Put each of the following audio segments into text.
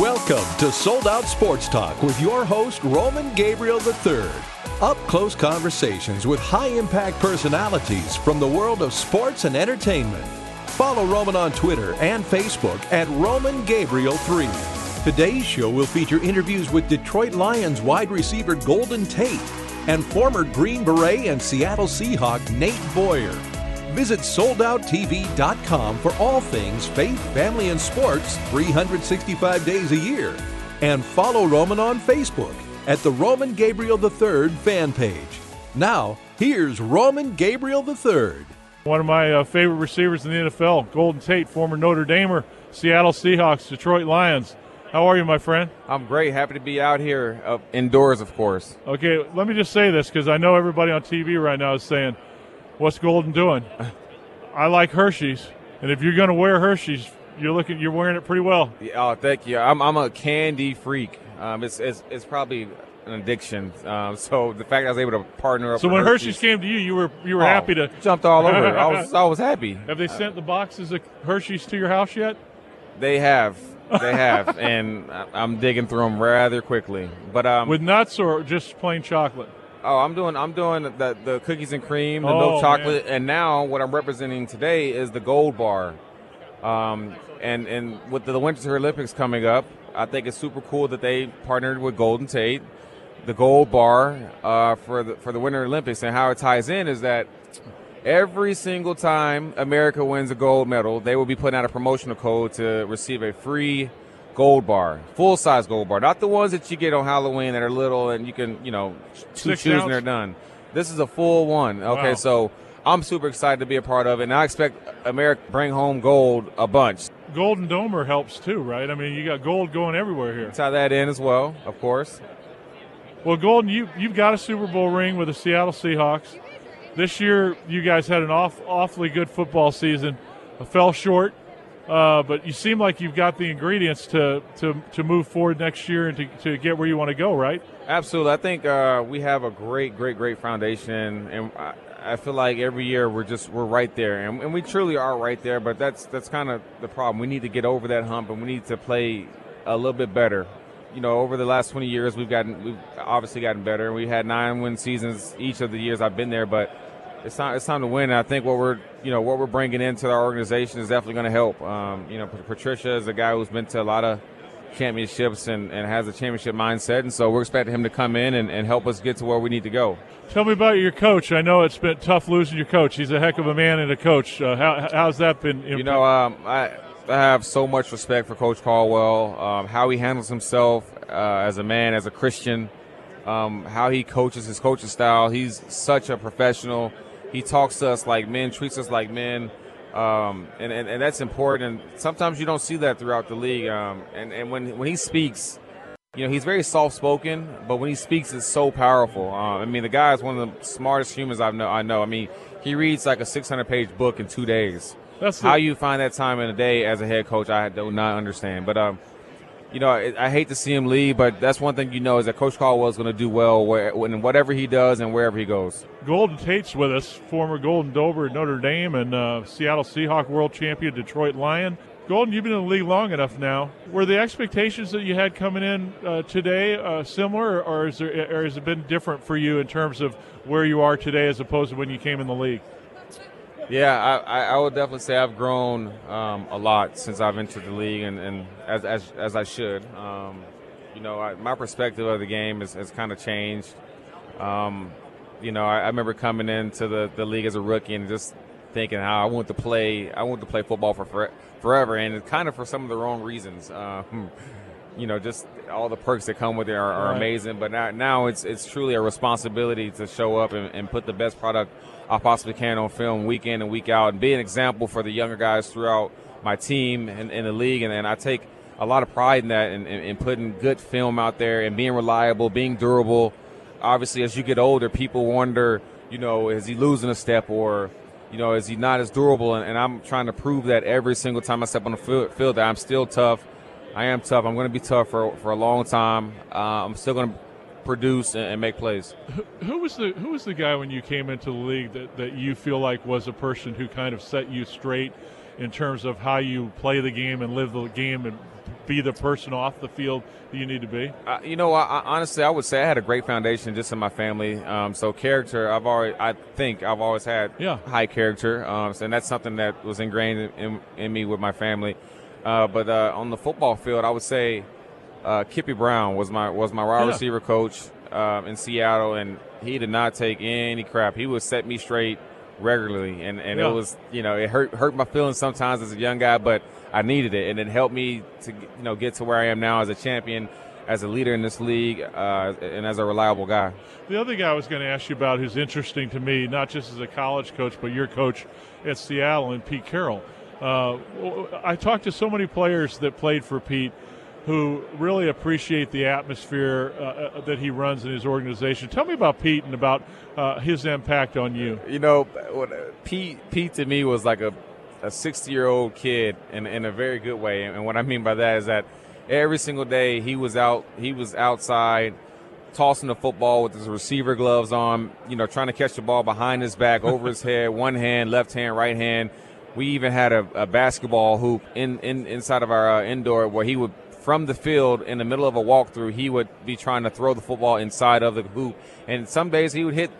Welcome to Sold Out Sports Talk with your host, Roman Gabriel III. Up close conversations with high impact personalities from the world of sports and entertainment. Follow Roman on Twitter and Facebook at Roman Gabriel 3. Today's show will feature interviews with Detroit Lions wide receiver Golden Tate and former Green Beret and Seattle Seahawk Nate Boyer. Visit soldouttv.com for all things faith, family, and sports 365 days a year. And follow Roman on Facebook at the Roman Gabriel III fan page. Now, here's Roman Gabriel III. One of my uh, favorite receivers in the NFL, Golden Tate, former Notre Damer, Seattle Seahawks, Detroit Lions. How are you, my friend? I'm great. Happy to be out here uh, indoors, of course. Okay, let me just say this because I know everybody on TV right now is saying, What's Golden doing? I like Hershey's, and if you're going to wear Hershey's, you're looking, you're wearing it pretty well. Yeah, oh, thank you. I'm, I'm a candy freak. Um, it's, it's, it's probably an addiction. Um, so the fact I was able to partner up. So when Hershey's, Hershey's came to you, you were you were oh, happy to jumped all over. I was I was happy. Have they sent the boxes of Hershey's to your house yet? They have, they have, and I'm digging through them rather quickly. But um, With nuts or just plain chocolate? Oh, I'm doing I'm doing the the cookies and cream, the Oh, milk chocolate, and now what I'm representing today is the gold bar. Um, and and with the Winter Olympics coming up, I think it's super cool that they partnered with Golden Tate, the gold bar uh, for the for the Winter Olympics, and how it ties in is that every single time America wins a gold medal, they will be putting out a promotional code to receive a free gold bar, full size gold bar, not the ones that you get on Halloween that are little and you can, you know, two Six ounce? and they're done. This is a full one. Okay, Wow. so I'm super excited to be a part of it, and I expect America bring home gold a bunch. Golden Domer helps too, right? I mean, you got gold going everywhere here. Tie that in as well, of course. Well, Golden, you you've got a Super Bowl ring with the Seattle Seahawks. This year, you guys had an off, awfully good football season. Uh, fell short, uh, but you seem like you've got the ingredients to, to, to move forward next year and to, to get where you want to go, right? Absolutely. I think uh, we have a great, great, great foundation, and I, I feel like every year we're just we're right there, and, and we truly are right there. But that's that's kind of the problem. We need to get over that hump, and we need to play a little bit better. You know, over the last 20 years, we've gotten we've obviously gotten better. We had nine win seasons each of the years I've been there, but it's time it's time to win. And I think what we're you know what we're bringing into our organization is definitely going to help. Um, you know, Patricia is a guy who's been to a lot of championships and, and has a championship mindset. And so we're expecting him to come in and, and help us get to where we need to go. Tell me about your coach. I know it's been tough losing your coach. He's a heck of a man and a coach. Uh, how, how's that been? You know, um, I, I have so much respect for Coach Caldwell, um, how he handles himself uh, as a man, as a Christian, um, how he coaches his coaching style. He's such a professional. He talks to us like men, treats us like men. Um, and, and, and that's important. And sometimes you don't see that throughout the league. Um, and, and when, when he speaks, you know, he's very soft spoken, but when he speaks, it's so powerful. Uh, I mean, the guy is one of the smartest humans I've know. I know. I mean, he reads like a 600 page book in two days. That's How the- you find that time in a day as a head coach, I do not understand. But um, you know, I, I hate to see him leave, but that's one thing you know is that Coach Caldwell is going to do well where, in whatever he does and wherever he goes. Golden Tate's with us, former Golden Domer Notre Dame and uh, Seattle Seahawk world champion, Detroit Lion. Golden, you've been in the league long enough now. Were the expectations that you had coming in uh, today uh, similar, or, is there, or has it been different for you in terms of where you are today as opposed to when you came in the league? Yeah, I, I, I would definitely say I've grown um, a lot since I've entered the league, and, and as, as as I should. Um, you know, I, my perspective of the game has, has kind of changed. Um, you know, I, I remember coming into the, the league as a rookie and just thinking how I want to play. I want to play football for, for forever, and it's kind of for some of the wrong reasons. Um, you know, just all the perks that come with it are, are Right. amazing. But now, now it's it's truly a responsibility to show up and, and put the best product I possibly can on film week in and week out, and be an example for the younger guys throughout my team and in the league. And, and I take a lot of pride in that, and in, in putting good film out there and being reliable, being durable. Obviously, as you get older, people wonder, you know, is he losing a step or you know, is he not as durable? And, and I'm trying to prove that every single time I step on the field, field that I'm still tough. I am tough. I'm going to be tough for, for a long time. Uh, I'm still going to produce and, and make plays. Who was the Who was the guy when you came into the league that, that you feel like was a person who kind of set you straight in terms of how you play the game and live the game and be the person off the field that you need to be? Uh, you know, I, I, honestly, I would say I had a great foundation just in my family. Um, so character, I've already, I think I've always had yeah. high character, um, and that's something that was ingrained in, in me with my family. Uh, but uh, on the football field, I would say uh, Kippy Brown was my was my wide yeah. receiver coach um, in Seattle, and he did not take any crap. He would set me straight regularly, and, and yeah. it was you know it hurt hurt my feelings sometimes as a young guy, but I needed it, and it helped me to you know get to where I am now as a champion, as a leader in this league, uh, and as a reliable guy. The other guy I was going to ask you about, who's interesting to me, not just as a college coach, but your coach at Seattle, and Pete Carroll. Uh, I talked to so many players that played for Pete who really appreciate the atmosphere uh, uh, that he runs in his organization. Tell me about Pete and about uh, his impact on you. You know, Pete Pete to me was like a a 60 year old kid in, in a very good way. And what I mean by that is that every single day he was out he was outside tossing the football with his receiver gloves on, you know, trying to catch the ball behind his back, over his head, one hand, left hand, right hand. We even had a, a basketball hoop in, in inside of our uh, indoor where he would from the field in the middle of a walkthrough, he would be trying to throw the football inside of the hoop. And some days he would hit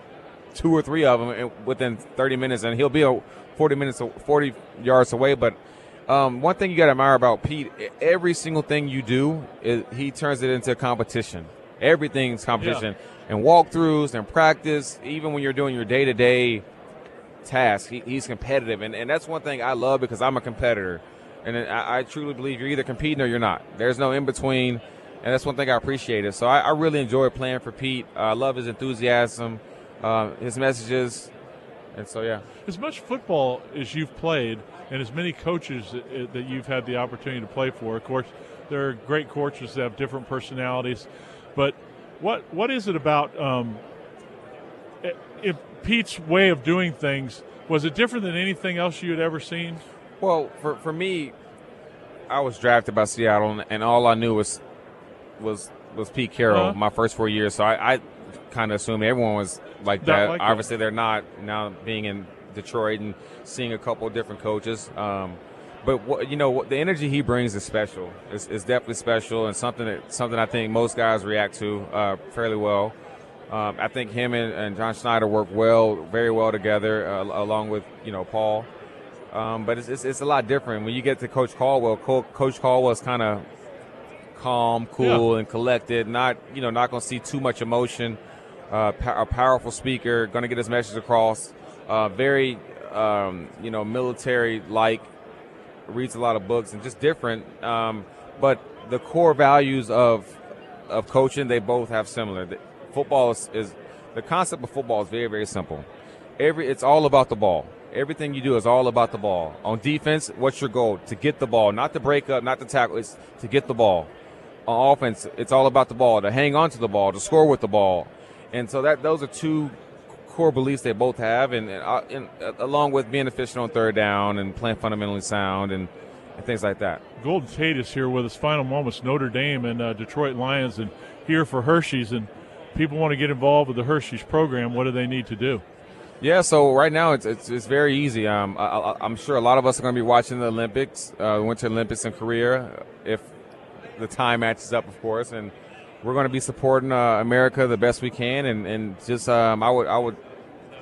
two or three of them within 30 minutes, and he'll be 40 minutes, 40 yards away. But um, one thing you got to admire about Pete, every single thing you do, it, he turns it into a competition. Everything's competition. Yeah. And walkthroughs and practice, even when you're doing your day to day tasks, he, he's competitive. And, and that's one thing I love because I'm a competitor. And I, I, truly believe you're either competing or you're not. There's no in between, and that's one thing I appreciate. So I, I really enjoy playing for Pete. Uh, I love his enthusiasm, uh, his messages, and so yeah. As much football as you've played, and as many coaches that, that you've had the opportunity to play for, of course, there are great coaches that have different personalities. But what what is it about um, if Pete's way of doing things? Was it different than anything else you had ever seen? Well, for for me, I was drafted by Seattle, and all I knew was was was Pete Carroll uh-huh. my first four years. So I, I kind of assumed everyone was like that. Like Obviously, they're not now being in Detroit and seeing a couple of different coaches. Um, but what, you know, the energy he brings is special. It's, it's, definitely special, and something that something I think most guys react to uh, fairly well. Um, I think him and, and, John Schneider work well, very well together, uh, along with you know Paul. Um, but it's, it's, it's, a lot different when you get to Coach Caldwell. Co- Coach Caldwell's kind of calm, cool, yeah. and collected. Not you know not going to see too much emotion. Uh, a powerful speaker, going to get his message across. Uh, very um, you know military like. Reads a lot of books and just different. Um, but the core values of of coaching they both have similar. The, football is, is the concept of football is very very simple. Every it's all about the ball Everything you do is all about the ball. On defense, what's your goal? To get the ball, not to break up, not to tackle. It's to get the ball. On offense, it's all about the ball, to hang on to the ball, to score with the ball. And so that those are two core beliefs they both have, and, and, uh, and uh, along with being efficient on third down and playing fundamentally sound and, and, things like that. Golden Tate is here with his final moments. Notre Dame and uh, Detroit Lions, and here for Hershey's. And people want to get involved with the Hershey's program. What do they need to do? Yeah, so right now it's it's, it's very easy. Um, I, am sure a lot of us are going to be watching the Olympics, uh, Winter Olympics in Korea, if the time matches up, of course, and we're going to be supporting uh, America the best we can, and and just um, I would I would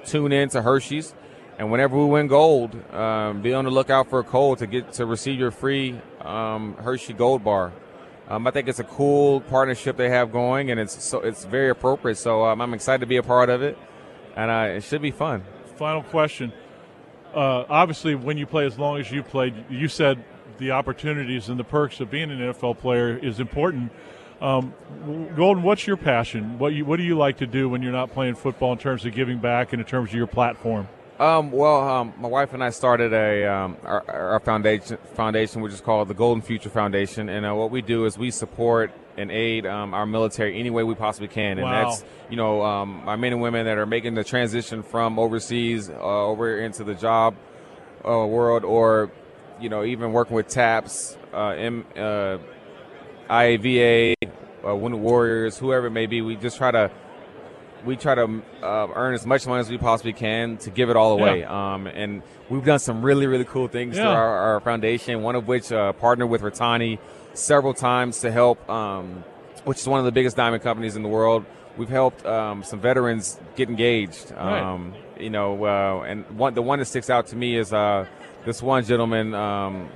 tune in to Hershey's, and whenever we win gold, um, be on the lookout for a code to get to receive your free um, Hershey Gold Bar. Um, I think it's a cool partnership they have going, and it's so it's very appropriate. So um, I'm excited to be a part of it and uh, it should be fun. Final question. Uh, obviously, when you play as long as you played, you said the opportunities and the perks of being an NFL player is important. Um, Golden, what's your passion? What you, what do you like to do when you're not playing football in terms of giving back and in terms of your platform? Um, well, um, my wife and I started a um, our, our, foundation foundation, which is called the Golden Future Foundation, and uh, what we do is we support and aid um, our military any way we possibly can, and wow. that's you know um, our men and women that are making the transition from overseas uh, over into the job uh, world, or you know even working with TAPS, uh, M, uh, IAVA, uh, Wounded Warriors, whoever it may be. We just try to we try to uh, earn as much money as we possibly can to give it all away. Yeah. Um, and we've done some really, really cool things Yeah. through our, our foundation. One of which uh, partnered with Ritani several times to help, um, which is one of the biggest diamond companies in the world. We've helped um, some veterans get engaged. Right. Um, You know, uh, and one the one that sticks out to me is uh, this one gentleman. Um,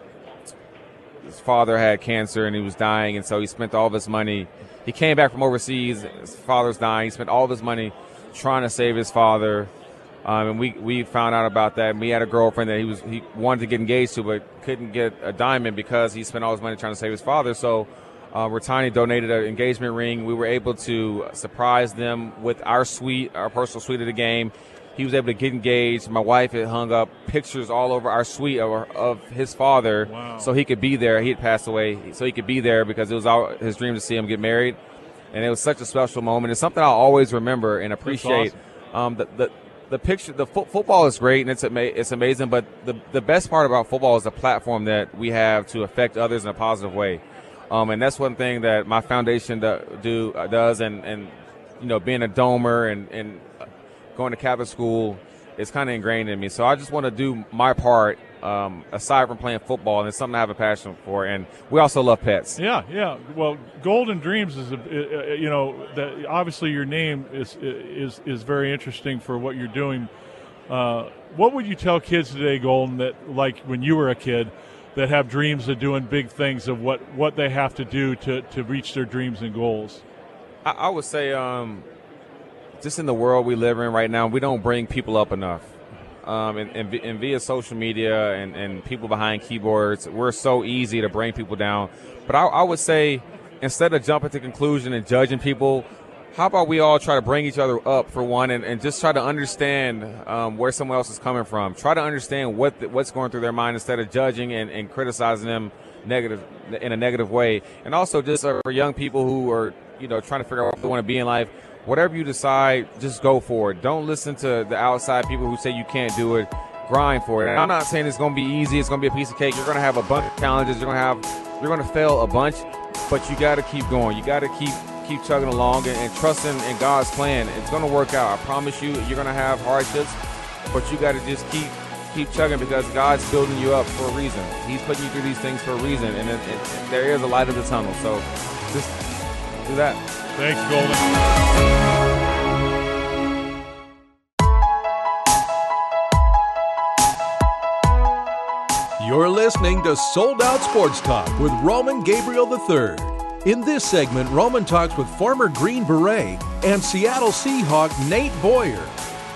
his father had cancer and he was dying, and so he spent all of his money. He came back from overseas. His father's dying. He spent all of his money trying to save his father. Um, and we, we found out about that. And we had a girlfriend that he was he wanted to get engaged to, but couldn't get a diamond because he spent all his money trying to save his father. So, uh, Ritani donated an engagement ring. We were able to surprise them with our suite, our personal suite of the game. He was able to get engaged. My wife had hung up pictures all over our suite of, of his father, Wow. so he could be there. He had passed away, so he could be there because it was our, his dream to see him get married, and it was such a special moment. It's something I'll always remember and appreciate. Um, the, the the picture, the fo- football is great and it's ama- it's amazing, but the the best part about football is the platform that we have to affect others in a positive way. Um, and that's one thing that my foundation do, do uh, does, and and you know, being a domer and and going to Catholic school is kind of ingrained in me. So I just want to do my part um, aside from playing football, and it's something I have a passion for. And we also love pets. Yeah, yeah. Well, Golden Dreams is, a, you know, that obviously your name is is is very interesting for what you're doing. Uh, what would you tell kids today, Golden, that like when you were a kid, that have dreams of doing big things, of what what they have to do to to reach their dreams and goals? I, I would say, um, just in the world we live in right now, we don't bring people up enough. Um, and, and, and via social media and, and people behind keyboards, we're so easy to bring people down. But I, I would say, instead of jumping to conclusion and judging people, how about we all try to bring each other up for one, and, and just try to understand um, where someone else is coming from. Try to understand what the, what's going through their mind instead of judging and, and criticizing them negative in a negative way. And also, just for young people who are you know trying to figure out what they want to be in life, whatever you decide, just go for it. Don't listen to the outside people who say you can't do it. Grind for it. And I'm not saying it's going to be easy. It's going to be a piece of cake. You're going to have a bunch of challenges. You're going to have you're going to fail a bunch, but you got to keep going. You got to keep keep chugging along and, and trusting in God's plan. It's going to work out. I promise you. You're going to have hardships, but you got to just keep keep chugging because God's building you up for a reason. He's putting you through these things for a reason, and it, it, there is a light at the tunnel. So just do that. Thanks, Golden. You're listening to Sold Out Sports Talk with Roman Gabriel III. In this segment, Roman talks with former Green Beret and Seattle Seahawk Nate Boyer.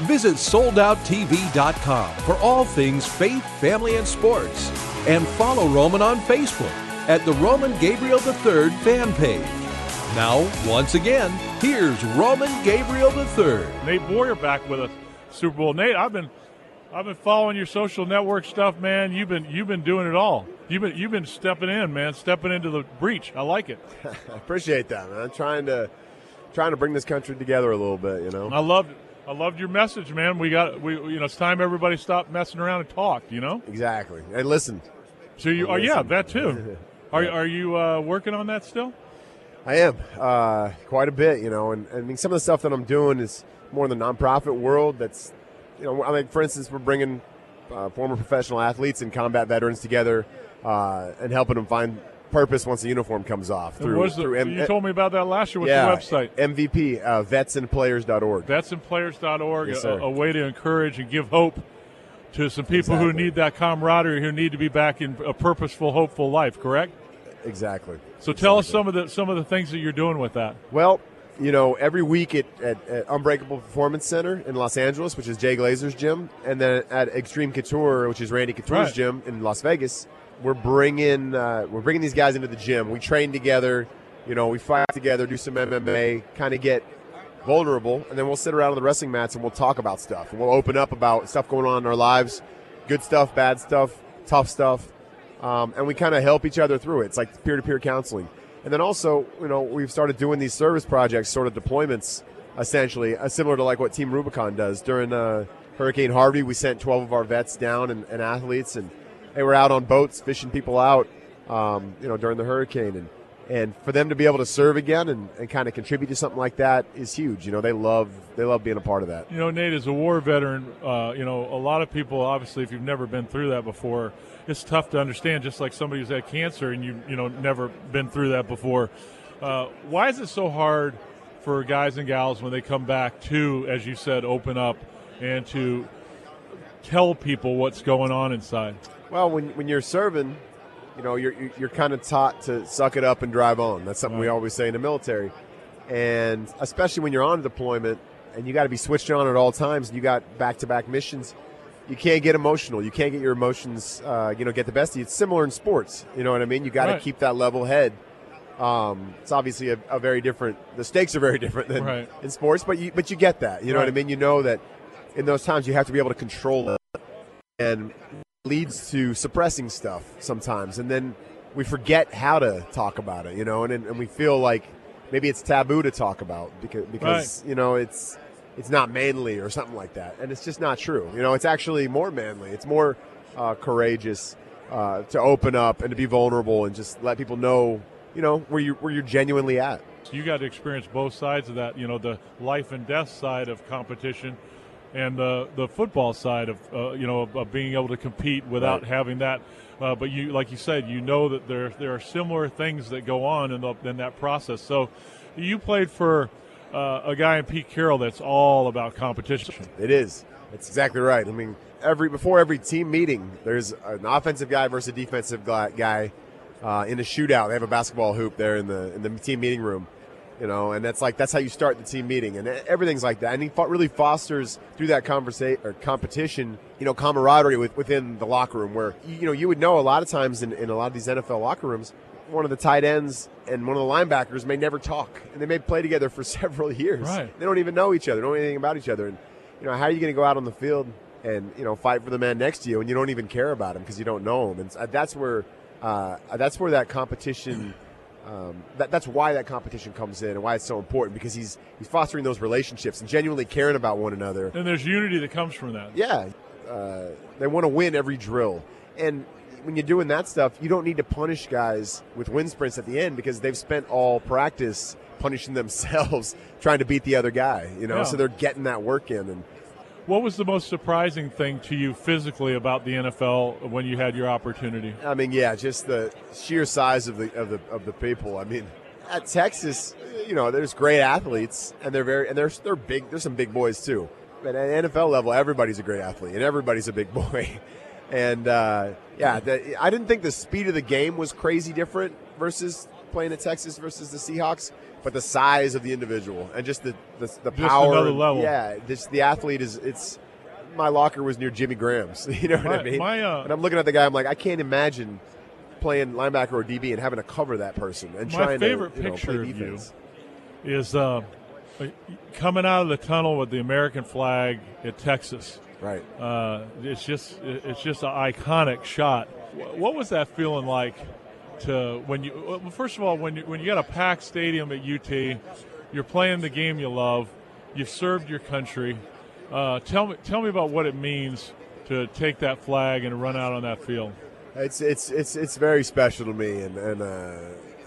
Visit soldouttv.com for all things faith, family, and sports. And follow Roman on Facebook at the Roman Gabriel III fan page. Now, once again, here's Roman Gabriel III. Nate Boyer back with us, Super Bowl. Nate, I've been I've been following your social network stuff, man. You've been you've been doing it all. You've been you've been stepping in, man, stepping into the breach. I like it. I appreciate that, man. Trying to trying to bring this country together a little bit, you know. I loved I loved your message, man. We got we you know it's time everybody stopped messing around and talked. You know. Exactly. And listen, So you oh yeah that too. Are are you uh, working on that still? I am uh, quite a bit, you know, and, and I mean some of the stuff that I'm doing is more in the nonprofit world. That's, you know, I mean, for instance, we're bringing uh, former professional athletes and combat veterans together uh, and helping them find purpose once the uniform comes off. And what's the- through M- you told me about that last year. What's yeah, the website? MVP, uh, vetsandplayers.org. Vetsandplayers.org, Yes, a, a way to encourage and give hope to some people who need that camaraderie, who need to be back in a purposeful, hopeful life. Correct. Exactly. So tell us some of the some of the things that you're doing with that. Well, you know, every week at, at, at Unbreakable Performance Center in Los Angeles, which is Jay Glazer's gym, and then at Extreme Couture, which is Randy Couture's Right. gym in Las Vegas, we're bringing uh, we're bringing these guys into the gym. We train together, you know, we fight together, do some MMA, kind of get vulnerable, and then we'll sit around on the wrestling mats and we'll talk about stuff. And we'll open up about stuff going on in our lives, good stuff, bad stuff, tough stuff, um, and we kind of help each other through it. It's like peer-to-peer counseling. And then also, you know, we've started doing these service projects, sort of deployments, essentially, uh, similar to like what Team Rubicon does. During uh, Hurricane Harvey, we sent 12 of our vets down and, and athletes, and they were out on boats fishing people out, um, you know, during the hurricane. And and for them to be able to serve again and, and kind of contribute to something like that is huge. You know, they love they love being a part of that. You know, Nate, as a war veteran, uh, you know, a lot of people obviously, if you've never been through that before, it's tough to understand. Just like somebody who's had cancer and you you know never been through that before. Uh, why is it so hard for guys and gals when they come back to, as you said, open up and to tell people what's going on inside? Well, when when you're serving you know, you're you're kind of taught to suck it up and drive on. That's something right. we always say in the military, and especially when you're on deployment and you got to be switched on at all times. And you got back to back missions. You can't get emotional. You can't get your emotions, uh, you know, get the best of you. It's similar in sports. You know what I mean? You got to right. keep that level head. Um, it's obviously a, a, very different. The stakes are very different than right. in sports, but you but you get that. You know what I mean? You know that in those times you have to be able to control it. And leads to suppressing stuff sometimes, and then we forget how to talk about it, you know, and and we feel like maybe it's taboo to talk about because because right. you know it's it's not manly or something like that, and it's just not true. You know, it's actually more manly. It's more uh, courageous uh, to open up and to be vulnerable and just let people know, you know, where you where you're genuinely at. You got to experience both sides of that. You know, the life and death side of competition and the the football side of uh, you know of, of, being able to compete without right. having that. Uh, but you, like you said, you know that there there are similar things that go on in, the, in that process. So, you played for uh, a guy in Pete Carroll that's all about competition. It is. It's exactly right. I mean, every before every team meeting, there's an offensive guy versus a defensive guy uh, in a shootout. They have a basketball hoop there in the in the team meeting room you know, and that's like that's how you start the team meeting, and everything's like that. And he really fosters through that conversation or competition, you know, camaraderie with, within the locker room. Where you know you would know a lot of times in, in a lot of these NFL locker rooms, one of the tight ends and one of the linebackers may never talk, and they may play together for several years. Right. They don't even know each other, don't know anything about each other, and you know how are you going to go out on the field and you know fight for the man next to you, and you don't even care about him because you don't know him, and that's where uh, that's where that competition um, that, that's why that competition comes in and why it's so important because he's he's fostering those relationships and genuinely caring about one another. And there's unity that comes from that. Yeah, uh, they want to win every drill, and when you're doing that stuff, you don't need to punish guys with wind sprints at the end because they've spent all practice punishing themselves trying to beat the other guy. You know, yeah. so they're getting that work in and what was the most surprising thing to you physically about the NFL when you had your opportunity? I mean, yeah, just the sheer size of the of the of the people. I mean, at Texas, you know, there's great athletes, and they're very and they're they're big. There's some big boys too. But at NFL level, everybody's a great athlete, and everybody's a big boy. And uh, yeah, the, I didn't think the speed of the game was crazy different versus playing at Texas versus the Seahawks but the size of the individual and just the the, the power. Another level. Yeah, this the athlete is it's. My locker was near Jimmy Graham's. You know what my, I mean? My, uh, and I'm looking at the guy. I'm like, I can't imagine playing linebacker or DB and having to cover that person and my trying favorite to you know, picture play defense. Of you is uh, coming out of the tunnel with the American flag at Texas. Right. Uh, it's just it's just an iconic shot. What was that feeling like to when you well, first of all when you when you got a packed stadium at UT, you're playing the game you love, you've served your country. Uh, tell me tell me about what it means to take that flag and run out on that field. It's it's it's it's very special to me, and and uh,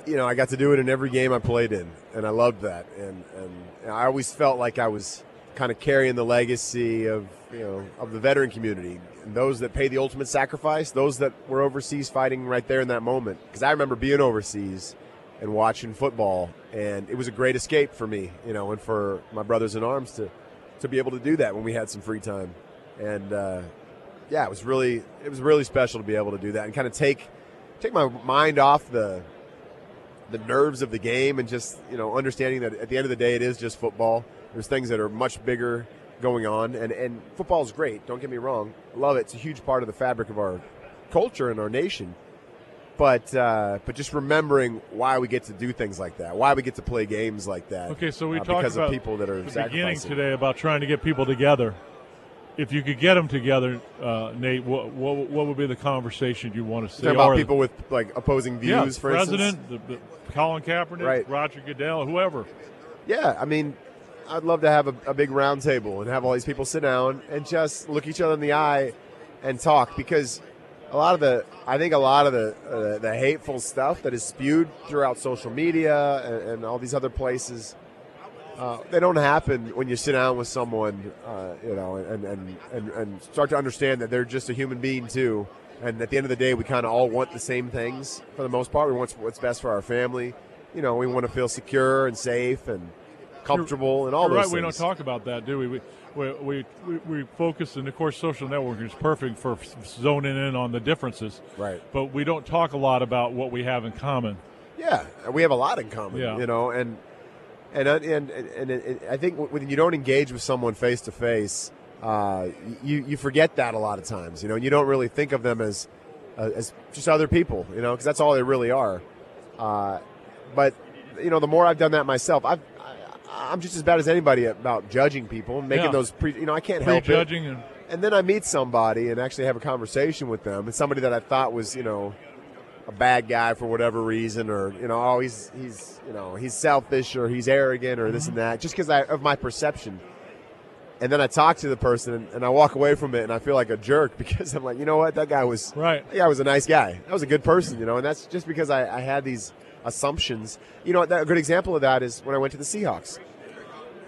you know I got to do it in every game I played in, and I loved that, and and I always felt like I was kind of carrying the legacy of you know of the veteran community and those that pay the ultimate sacrifice, those that were overseas fighting right there in that moment. Because I remember being overseas and watching football, and it was a great escape for me, you know, and for my brothers in arms to to be able to do that when we had some free time, and uh, yeah, it was really it was really special to be able to do that and kind of take take my mind off the the nerves of the game and just you know understanding that at the end of the day it is just football. There's things that are much bigger going on, and and football is great. Don't get me wrong, love it. It's a huge part of the fabric of our culture and our nation. But uh, but just remembering why we get to do things like that, why we get to play games like that. Okay, so we uh, talked because about of people that are the beginning today about trying to get people together. If you could get them together, uh, Nate, what, what, what would be the conversation you want to see? Talking about people with like opposing views, yeah, for president, instance. The, the Colin Kaepernick, right. Roger Goodell, whoever. Yeah, I mean, I'd love to have a, a big round table and have all these people sit down and just look each other in the eye and talk because a lot of the I think a lot of the uh, the hateful stuff that is spewed throughout social media and, and all these other places. Uh, they don't happen when you sit down with someone, uh, you know, and, and, and, and start to understand that they're just a human being too. And at the end of the day, we kind of all want the same things for the most part. We want what's best for our family. You know, we want to feel secure and safe and comfortable you're, and all those right, things. We don't talk about that, do we? we we, we, we, focus, and of course, social networking is perfect for zoning in on the differences. Right. But we don't talk a lot about what we have in common. Yeah, we have a lot in common. Yeah. You know, and and and and, and, I think when you don't engage with someone face to face, you you forget that a lot of times. You know, and you don't really think of them as uh, as just other people. You know, because that's all they really are. Uh, but you know, the more I've done that myself, I've I'm just as bad as anybody about judging people, making Yeah. those pre. You know, I can't help it. Prejudging and And then I meet somebody and actually have a conversation with them, and somebody that I thought was, you know, a bad guy for whatever reason, or you know, oh, he's he's you know he's selfish or he's arrogant or this and that, just because of my perception. And then I talk to the person and, and I walk away from it and I feel like a jerk because I'm like, you know what, that guy was Right. That guy was a nice guy. That was a good person, you know, and that's just because I, I had these assumptions. You know, that, a good example of that is when I went to the Seahawks.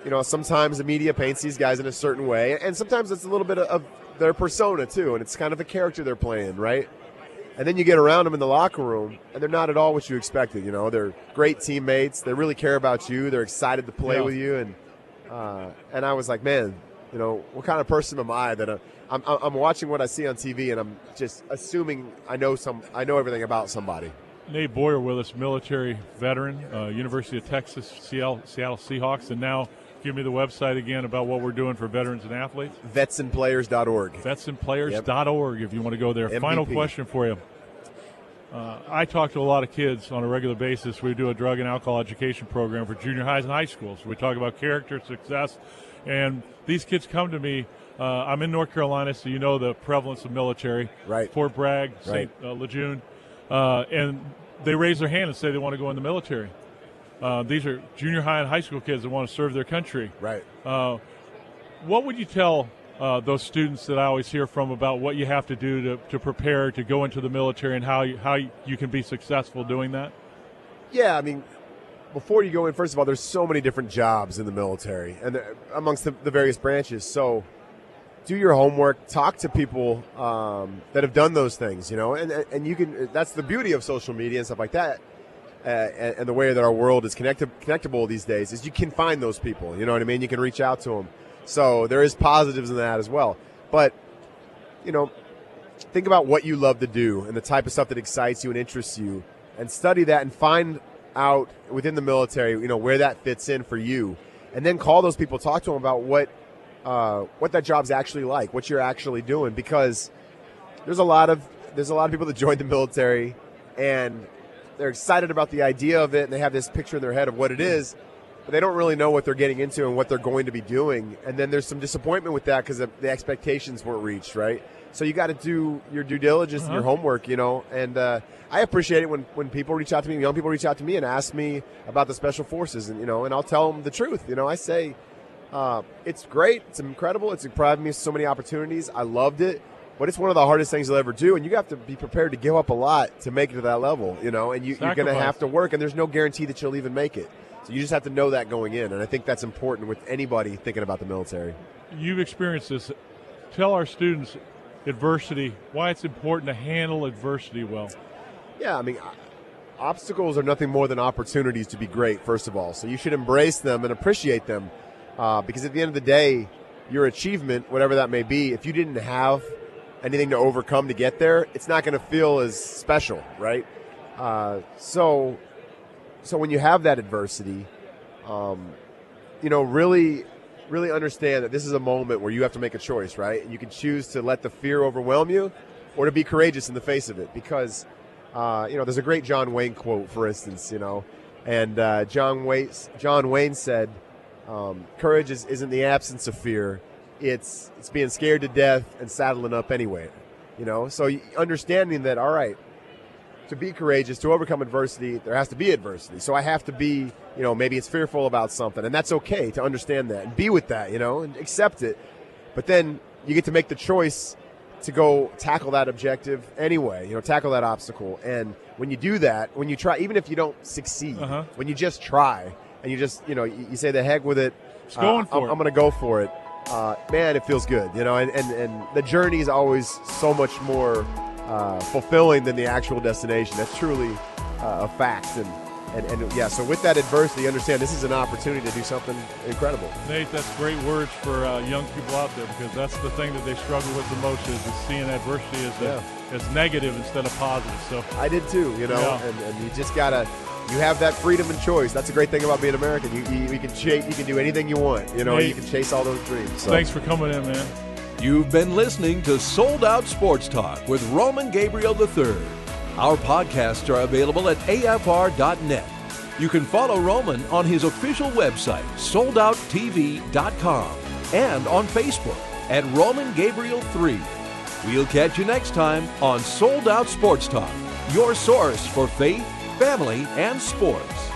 You know, sometimes the media paints these guys in a certain way, and sometimes it's a little bit of their persona too, and it's kind of a character they're playing, right? And then you get around them in the locker room, and they're not at all what you expected. You know, they're great teammates. They really care about you. They're excited to play Yeah. with you, and uh, and I was like, man, you know, what kind of person am I that uh, I'm, I'm I'm watching what I see on TV, and I'm just assuming I know some, I know everything about somebody. Nate Boyer with us, military veteran, uh, University of Texas, Seattle, Seattle Seahawks, and now give me the website again about what we're doing for veterans and athletes. Vetsandplayers.org. Vetsandplayers.org if you want to go there. MVP. Final question for you. Uh, I talk to a lot of kids on a regular basis. We do a drug and alcohol education program for junior highs and high schools. We talk about character, success, and these kids come to me. Uh, I'm in North Carolina, so you know the prevalence of military. Right. Fort Bragg, St. Uh, Lejeune. Uh, and they raise their hand and say they want to go in the military. Uh, these are junior high and high school kids that want to serve their country. Right. Uh, what would you tell uh, those students that I always hear from about what you have to do to, to prepare to go into the military and how you, how you can be successful doing that? Yeah, I mean, before you go in, first of all, there's so many different jobs in the military and amongst the, the various branches. So do your homework, talk to people um, that have done those things, you know, and, and you can, that's the beauty of social media and stuff like that. Uh, and, the way that our world is connected, connectable these days is you can find those people. You know what I mean? You can reach out to them. So there is positives in that as well. But you know, think about what you love to do and the type of stuff that excites you and interests you, and study that and find out within the military, you know, where that fits in for you, and then call those people, talk to them about what uh, what that job's actually like, what you're actually doing, because there's a lot of there's a lot of people that join the military and they're excited about the idea of it and they have this picture in their head of what it is but they don't really know what they're getting into and what they're going to be doing and then there's some disappointment with that because the expectations weren't reached right? So you got to do your due diligence and your Uh-huh. homework you know and uh, i appreciate it when, when people reach out to me young people reach out to me and ask me about the special forces and you know and i'll tell them the truth you know? I say uh, it's great it's incredible it's provided me of so many opportunities i loved it but it's one of the hardest things you'll ever do, and you have to be prepared to give up a lot to make it to that level, you know. And you, you're going to have to work, and there's no guarantee that you'll even make it. So you just have to know that going in, and I think that's important with anybody thinking about the military. You've experienced this. Tell our students adversity, why it's important to handle adversity well. Yeah, I mean, obstacles are nothing more than opportunities to be great. First of all, so you should embrace them and appreciate them, uh, because at the end of the day, your achievement, whatever that may be, if you didn't have anything to overcome to get there, it's not going to feel as special, right? Uh, so, so when you have that adversity, um, you know, really, really understand that this is a moment where you have to make a choice, right? You can choose to let the fear overwhelm you, or to be courageous in the face of it, because uh, you know, there's a great John Wayne quote, for instance, you know, and uh, John Wayne John Wayne said, um, "Courage is, isn't the absence of fear; it's it's being scared to death and saddling up anyway." You know, so understanding that, all right, to be courageous, to overcome adversity, there has to be adversity. So I have to be, you know, maybe it's fearful about something, and that's okay to understand that and be with that, you know, and accept it. But then you get to make the choice to go tackle that objective anyway, you know, tackle that obstacle. And when you do that, when you try, even if you don't succeed, Uh-huh. when you just try and you just, you know, you, you say the heck with it, Just going uh, for I'm, it. I'm going to go for it. Uh, man, it feels good, you know, and, and, and the journey is always so much more uh, fulfilling than the actual destination. That's truly uh, a fact. And, and, and yeah, so with that adversity, understand this is an opportunity to do something incredible. Nate, that's great words for uh, young people out there because that's the thing that they struggle with the most is, is seeing adversity as, a, as negative instead of positive. So I did too, you know, Yeah. and, and you just gotta, you have that freedom and choice. That's a great thing about being American. You, you, you can chase, you can do anything you want, you know, Nate, you can chase all those dreams. So. thanks for coming in, man. You've been listening to Sold Out Sports Talk with Roman Gabriel III. Our podcasts are available at afr.net. You can follow Roman on his official website, soldouttv.com, and on Facebook at Roman Gabriel 3. We'll catch you next time on Sold Out Sports Talk, your source for faith, family, and sports.